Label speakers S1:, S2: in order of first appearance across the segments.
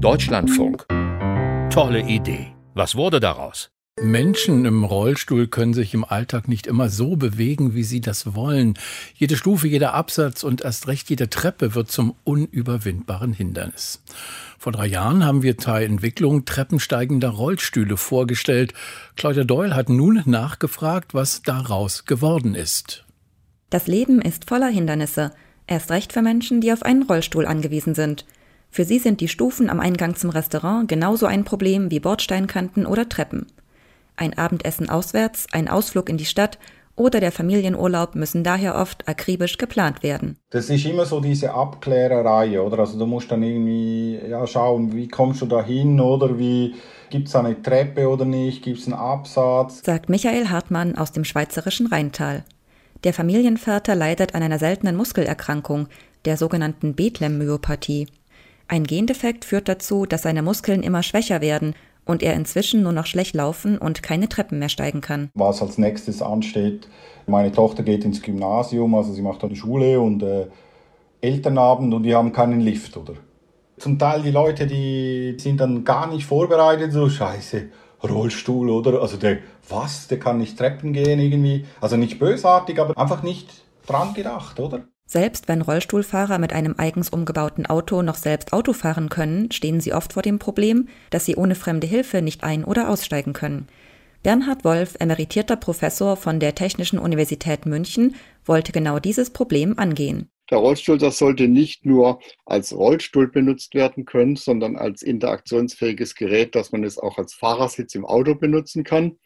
S1: Deutschlandfunk. Tolle Idee. Was wurde daraus?
S2: Menschen im Rollstuhl können sich im Alltag nicht immer so bewegen, wie sie das wollen. Jede Stufe, jeder Absatz und erst recht jede Treppe wird zum unüberwindbaren Hindernis. Vor drei Jahren haben wir Teil Entwicklung treppensteigender Rollstühle vorgestellt. Claudia Doyle hat nun nachgefragt, was daraus geworden ist.
S3: Das Leben ist voller Hindernisse, erst recht für Menschen, die auf einen Rollstuhl angewiesen sind. Für sie sind die Stufen am Eingang zum Restaurant genauso ein Problem wie Bordsteinkanten oder Treppen. Ein Abendessen auswärts, ein Ausflug in die Stadt oder der Familienurlaub müssen daher oft akribisch geplant werden.
S4: Das ist immer so diese Abklärerei, oder? Also du musst dann irgendwie ja, schauen, wie kommst du da hin oder wie gibt es eine Treppe oder nicht, gibt es einen Absatz?
S3: Sagt Michael Hartmann aus dem schweizerischen Rheintal. Der Familienvater leidet an einer seltenen Muskelerkrankung, der sogenannten Bethlehem-Myopathie. Ein Gendefekt führt dazu, dass seine Muskeln immer schwächer werden und er inzwischen nur noch schlecht laufen und keine Treppen mehr steigen kann.
S4: Was als nächstes ansteht, meine Tochter geht ins Gymnasium, also sie macht eine Schule und äh, Elternabend und die haben keinen Lift, oder? Zum Teil die Leute, die sind dann gar nicht vorbereitet, so scheiße, Rollstuhl, oder? Also der, was, der kann nicht Treppen gehen irgendwie. Also nicht bösartig, aber einfach nicht dran gedacht, oder?
S3: Selbst wenn Rollstuhlfahrer mit einem eigens umgebauten Auto noch selbst Auto fahren können, stehen sie oft vor dem Problem, dass sie ohne fremde Hilfe nicht ein- oder aussteigen können. Bernhard Wolf, emeritierter Professor von der Technischen Universität München, wollte genau dieses Problem angehen.
S5: Der Rollstuhl, das sollte nicht nur als Rollstuhl benutzt werden können, sondern als interaktionsfähiges Gerät, dass man es auch als Fahrersitz im Auto benutzen kann.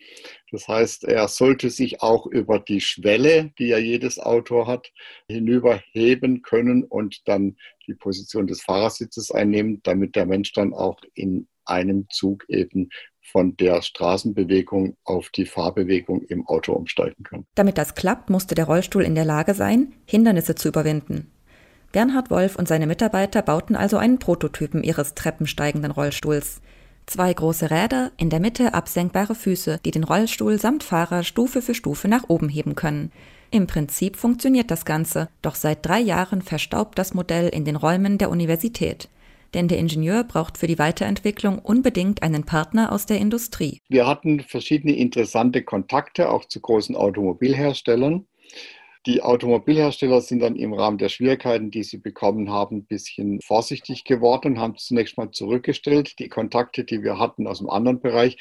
S5: Das heißt, er sollte sich auch über die Schwelle, die ja jedes Auto hat, hinüberheben können und dann die Position des Fahrersitzes einnehmen, damit der Mensch dann auch in einem Zug eben von der Straßenbewegung auf die Fahrbewegung im Auto umsteigen kann.
S3: Damit das klappt, musste der Rollstuhl in der Lage sein, Hindernisse zu überwinden. Bernhard Wolf und seine Mitarbeiter bauten also einen Prototypen ihres treppensteigenden Rollstuhls. Zwei große Räder, in der Mitte absenkbare Füße, die den Rollstuhl samt Fahrer Stufe für Stufe nach oben heben können. Im Prinzip funktioniert das Ganze, doch seit drei Jahren verstaubt das Modell in den Räumen der Universität denn der Ingenieur braucht für die Weiterentwicklung unbedingt einen Partner aus der Industrie.
S5: Wir hatten verschiedene interessante Kontakte auch zu großen Automobilherstellern. Die Automobilhersteller sind dann im Rahmen der Schwierigkeiten, die sie bekommen haben, ein bisschen vorsichtig geworden und haben zunächst mal zurückgestellt. Die Kontakte, die wir hatten aus dem anderen Bereich,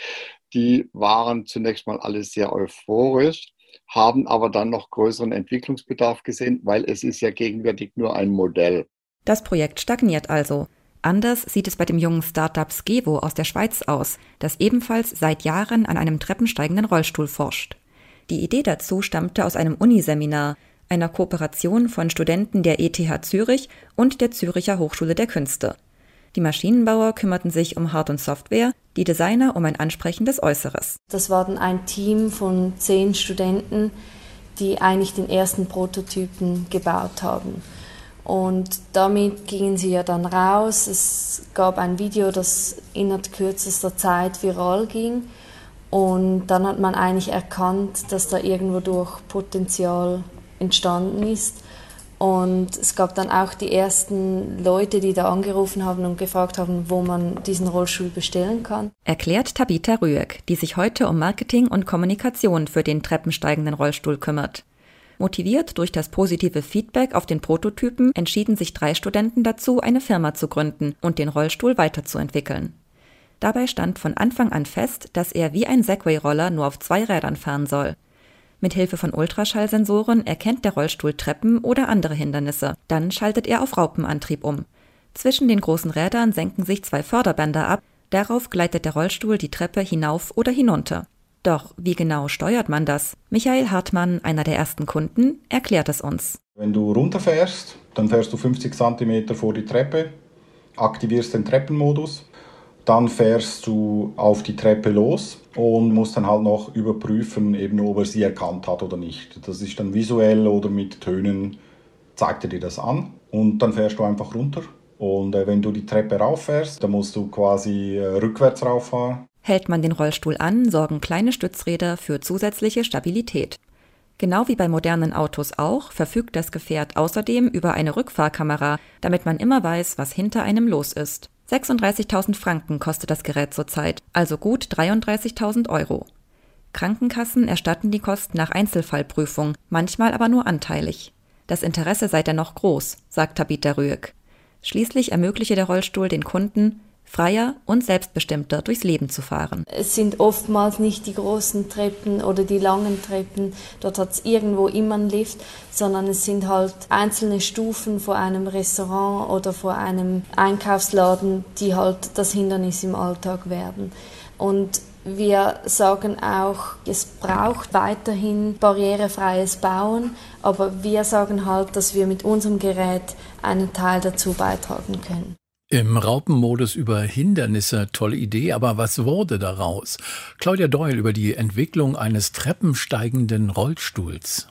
S5: die waren zunächst mal alle sehr euphorisch, haben aber dann noch größeren Entwicklungsbedarf gesehen, weil es ist ja gegenwärtig nur ein Modell.
S3: Das Projekt stagniert also. Anders sieht es bei dem jungen Startup Skevo aus der Schweiz aus, das ebenfalls seit Jahren an einem treppensteigenden Rollstuhl forscht. Die Idee dazu stammte aus einem Uniseminar, einer Kooperation von Studenten der ETH Zürich und der Züricher Hochschule der Künste. Die Maschinenbauer kümmerten sich um Hard- und Software, die Designer um ein ansprechendes Äußeres.
S6: Das war dann ein Team von zehn Studenten, die eigentlich den ersten Prototypen gebaut haben. Und damit gingen sie ja dann raus. Es gab ein Video, das innerhalb kürzester Zeit viral ging. Und dann hat man eigentlich erkannt, dass da irgendwo durch Potenzial entstanden ist. Und es gab dann auch die ersten Leute, die da angerufen haben und gefragt haben, wo man diesen Rollstuhl bestellen kann.
S3: Erklärt Tabitha Rüegg, die sich heute um Marketing und Kommunikation für den treppensteigenden Rollstuhl kümmert. Motiviert durch das positive Feedback auf den Prototypen entschieden sich drei Studenten dazu, eine Firma zu gründen und den Rollstuhl weiterzuentwickeln. Dabei stand von Anfang an fest, dass er wie ein Segway-Roller nur auf zwei Rädern fahren soll. Mit Hilfe von Ultraschallsensoren erkennt der Rollstuhl Treppen oder andere Hindernisse. Dann schaltet er auf Raupenantrieb um. Zwischen den großen Rädern senken sich zwei Förderbänder ab. Darauf gleitet der Rollstuhl die Treppe hinauf oder hinunter. Doch wie genau steuert man das? Michael Hartmann, einer der ersten Kunden, erklärt es uns.
S4: Wenn du runterfährst, dann fährst du 50 cm vor die Treppe, aktivierst den Treppenmodus, dann fährst du auf die Treppe los und musst dann halt noch überprüfen, eben ob er sie erkannt hat oder nicht. Das ist dann visuell oder mit Tönen zeigt er dir das an und dann fährst du einfach runter. Und äh, wenn du die Treppe rauffährst, dann musst du quasi äh, rückwärts rauffahren
S3: Hält man den Rollstuhl an, sorgen kleine Stützräder für zusätzliche Stabilität. Genau wie bei modernen Autos auch, verfügt das Gefährt außerdem über eine Rückfahrkamera, damit man immer weiß, was hinter einem los ist. 36.000 Franken kostet das Gerät zurzeit, also gut 33.000 Euro. Krankenkassen erstatten die Kosten nach Einzelfallprüfung, manchmal aber nur anteilig. Das Interesse sei dennoch groß, sagt Tabitha Rüegg. Schließlich ermögliche der Rollstuhl den Kunden, freier und selbstbestimmter durchs Leben zu fahren.
S6: Es sind oftmals nicht die großen Treppen oder die langen Treppen, dort hat es irgendwo immer einen Lift, sondern es sind halt einzelne Stufen vor einem Restaurant oder vor einem Einkaufsladen, die halt das Hindernis im Alltag werden. Und wir sagen auch, es braucht weiterhin barrierefreies Bauen, aber wir sagen halt, dass wir mit unserem Gerät einen Teil dazu beitragen können.
S2: Im Raupenmodus über Hindernisse, tolle Idee, aber was wurde daraus? Claudia Doyle über die Entwicklung eines treppensteigenden Rollstuhls.